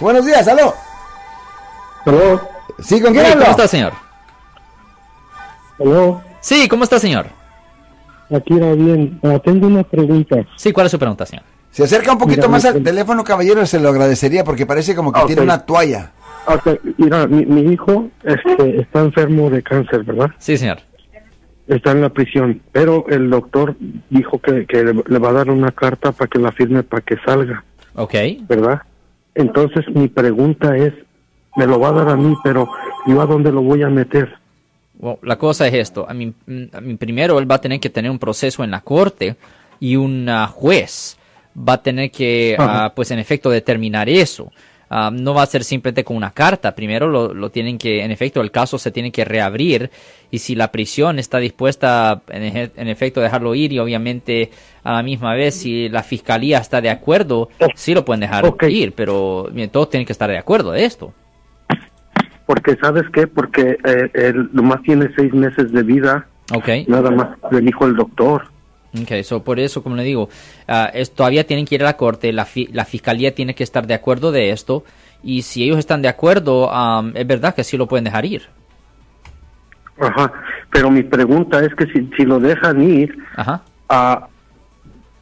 Buenos días, aló. Aló. Sí, ¿con quién Sí, hablo? ¿Cómo está, señor? Aló. Sí, ¿cómo está, señor? Aquí era bien. Ah, tengo una pregunta. Sí, ¿cuál es su pregunta, señor? Se acerca un poquito Mira, más al teléfono, caballero, se lo agradecería porque parece como que Ah, tiene una toalla. Ok, mira, mi, mi hijo este, está enfermo de cáncer, ¿verdad? Sí, señor. Está en la prisión, pero el doctor dijo que, que le, le va a dar una carta para que la firme para que salga, Ok. ¿verdad? Entonces mi pregunta es, me lo va a dar a mí, pero ¿yo a dónde lo voy a meter? Bueno, la cosa es esto. A mí, a mí primero él va a tener que tener un proceso en la corte y un juez va a tener que, ah, pues en efecto, determinar eso. Ah, no va a ser simplemente con una carta. Primero lo, lo tienen que, en efecto, el caso se tiene que reabrir y si la prisión está dispuesta, en, efecto, a dejarlo ir y obviamente a la misma vez si la fiscalía está de acuerdo, sí lo pueden dejar ir, pero bien, todos tienen que estar de acuerdo de esto. Porque, ¿sabes qué? Porque eh, él nomás tiene seis meses de vida, Ok. nada más le dijo el doctor. Ok, so por eso, como le digo, ah, es, todavía tienen que ir a la corte, la, fi- la fiscalía tiene que estar de acuerdo de esto, y si ellos están de acuerdo, am, es verdad que sí lo pueden dejar ir. Ajá, pero mi pregunta es que si, si lo dejan ir, Ajá. ah,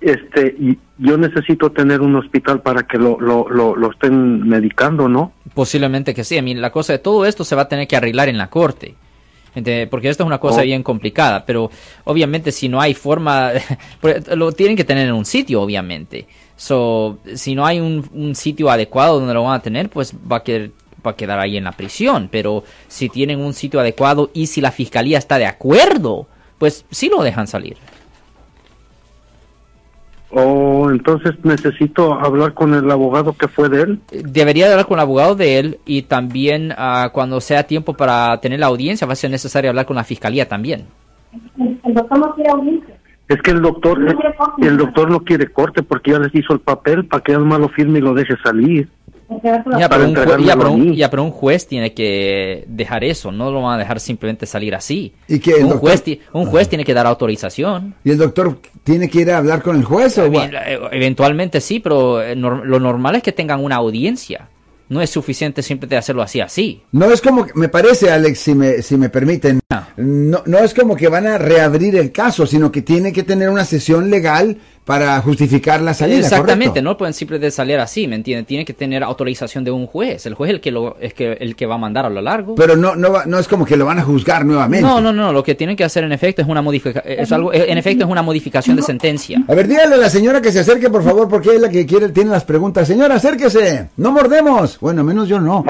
este, yo necesito tener un hospital para que lo, lo, lo, lo estén medicando, ¿no? Posiblemente que sí. Mí, la cosa de todo esto se va a tener que arreglar en la corte. Porque esto es una cosa Oh. bien complicada, pero obviamente si no hay forma, pues, lo tienen que tener en un sitio, obviamente. So, si no hay un, un sitio adecuado donde lo van a tener, pues va a, quedar, va a quedar ahí en la prisión. Pero si tienen un sitio adecuado y si la fiscalía está de acuerdo, pues sí lo dejan salir. O entonces necesito hablar con el abogado que fue de él. Debería hablar con el abogado de él y también ah, cuando sea tiempo para tener la audiencia va a ser necesario hablar con la fiscalía también. El doctor no quiere audiencia. Es que el doctor, No quiere corte. el doctor no quiere corte porque ya les hizo el papel para que él más lo firme y lo deje salir. Ya, pero, un jue- entregármelo ya, pero un- ya, pero un juez tiene que dejar eso, no lo van a dejar simplemente salir así. ¿Y que un, doctor- juez, un juez tiene que dar autorización. ¿Y el doctor tiene que ir a hablar con el juez o Bien, eh, Eventualmente sí, pero eh, lo normal es que tengan una audiencia. No es suficiente simplemente hacerlo así, así. No es como, que- me parece, Alex, si me, si me permiten, Ah. no, no es como que van a reabrir el caso, sino que tiene que tener una sesión legal para justificar la salida. Exactamente, ¿correcto? no pueden simplemente salir así, ¿me entienden? Tiene que tener autorización de un juez. El juez es el que, lo, es que, el que va a mandar a lo largo. Pero no, no, va- no es como que lo van a juzgar nuevamente. No, no, no, lo que tienen que hacer en efecto es una modificación, es algo, en efecto es una modificación de sentencia. A ver, dígale a la señora que se acerque, por favor, porque es la que quiere, tiene las preguntas. Señora, acérquese. No mordemos. Bueno, menos yo no.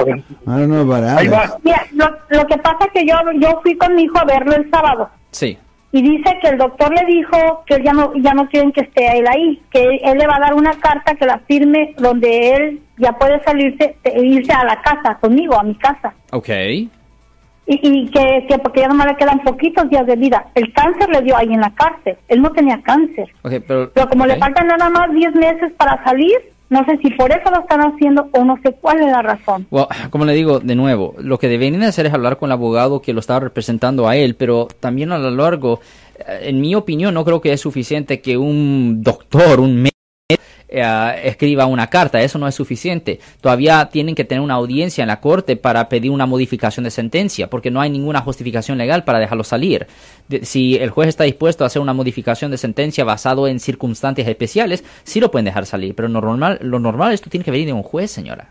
Ah, no, para. Ahí va. Mira, lo, lo que pasa es que yo, yo fui con mi hijo a verlo el sábado Sí. Y dice que el doctor le dijo que él ya no, ya no quieren que esté él ahí, que él le va a dar una carta que la firme donde él ya puede salirse, e irse a la casa conmigo, a mi casa. Ok. Y, y que, que porque ya nomás le quedan poquitos días de vida. El cáncer le dio ahí en la cárcel. Él no tenía cáncer. Ok, pero, Pero como le faltan nada más 10 meses para salir, no sé si por eso lo están haciendo o no sé cuál es la razón. Well, como le digo, de nuevo, lo que deberían hacer es hablar con el abogado que lo estaba representando a él, pero también a lo largo, eh, en mi opinión, no creo que es suficiente que un doctor, un médico, eh, escriba una carta, eso no es suficiente. Todavía tienen que tener una audiencia en la corte para pedir una modificación de sentencia, porque no hay ninguna justificación legal para dejarlo salir. De- si el juez está dispuesto a hacer una modificación de sentencia basado en circunstancias especiales, sí lo pueden dejar salir, pero lo normal, lo normal esto tiene que venir de un juez, señora.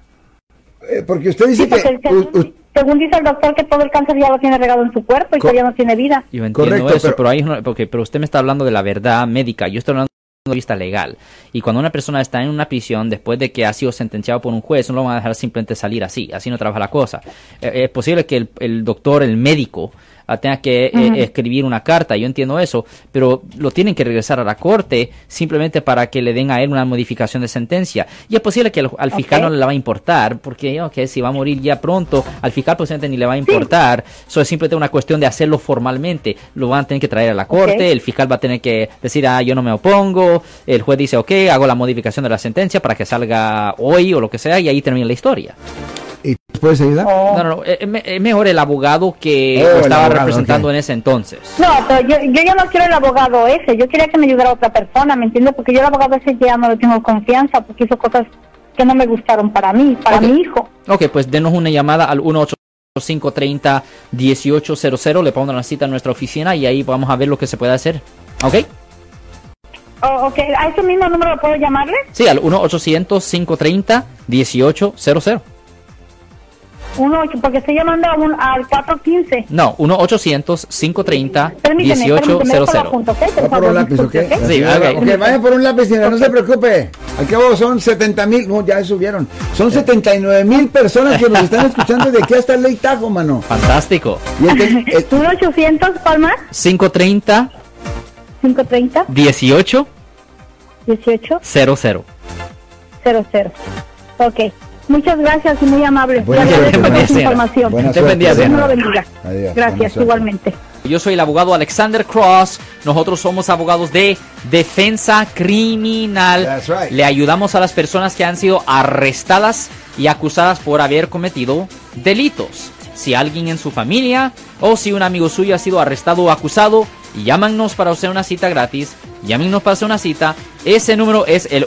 Eh, porque usted dice Sí, porque el- que... u- u- según dice el doctor que todo el cáncer ya lo tiene regado en su cuerpo y ya no tiene vida. Yo entiendo Correcto, eso, pero- pero, ahí no- porque, pero usted me está hablando de la verdad médica, yo estoy hablando de vista legal. Y cuando una persona está en una prisión después de que ha sido sentenciado por un juez, no lo van a dejar simplemente salir así, así no trabaja la cosa. Eh, es posible que el, el doctor, el médico, ah, tenga que eh, escribir una carta, yo entiendo eso, pero lo tienen que regresar a la corte simplemente para que le den a él una modificación de sentencia. Y es posible que al, al fiscal no le va a importar, porque ok, si va a morir ya pronto, al fiscal posiblemente ni le va a importar, eso es simplemente una cuestión de hacerlo formalmente, lo van a tener que traer a la corte, el fiscal va a tener que decir, ah, yo no me opongo, el juez dice, ok, hago la modificación de la sentencia para que salga hoy o lo que sea, y ahí termina la historia. ¿Y puedes ayudar? Oh. No, no, no, es, es me- es mejor el abogado que Oh, estaba abogado, representando en ese entonces. No, pero yo, yo ya no quiero el abogado ese, yo quería que me ayudara otra persona, ¿me entiendes? Porque yo el abogado ese ya no le tengo confianza porque hizo cosas que no me gustaron para mí, para mi hijo. Ok, pues denos una llamada al 1-800-530-1800. Le pongo una cita en nuestra oficina y ahí vamos a ver lo que se puede hacer. ¿Ok? Oh, ok, ¿a ese mismo número puedo llamarle? Sí, al 1-800-530-1800. Uno, porque estoy llamando a un- al 415. No, 1-800-530-1800. Permíteme, permíteme, esto lo apunto, ¿ok? Por Va por un lápiz, ¿ok? Sí, La señora- ok. ok, vaya por un lápiz, señora, no se preocupe. Al cabo son 70 mil, no, ya subieron. Son 79 mil personas que nos están escuchando de aquí hasta el Ley Tajo, mano. Fantástico. Y el tel- el- 1 800 ¿cuál más? 530 530 18 18 00. 00. Ok. Muchas gracias y muy amable. Buenas suerte. por Buenas información. Bendiga, lo. Adiós, Gracias, igualmente. Yo soy el abogado Alexander Cross. Nosotros somos abogados de defensa criminal. That's right. Le ayudamos a las personas que han sido arrestadas y acusadas por haber cometido delitos. Si alguien en su familia o si un amigo suyo ha sido arrestado o acusado, llámanos para hacer una cita gratis. Llámenos para hacer una cita. Ese número es el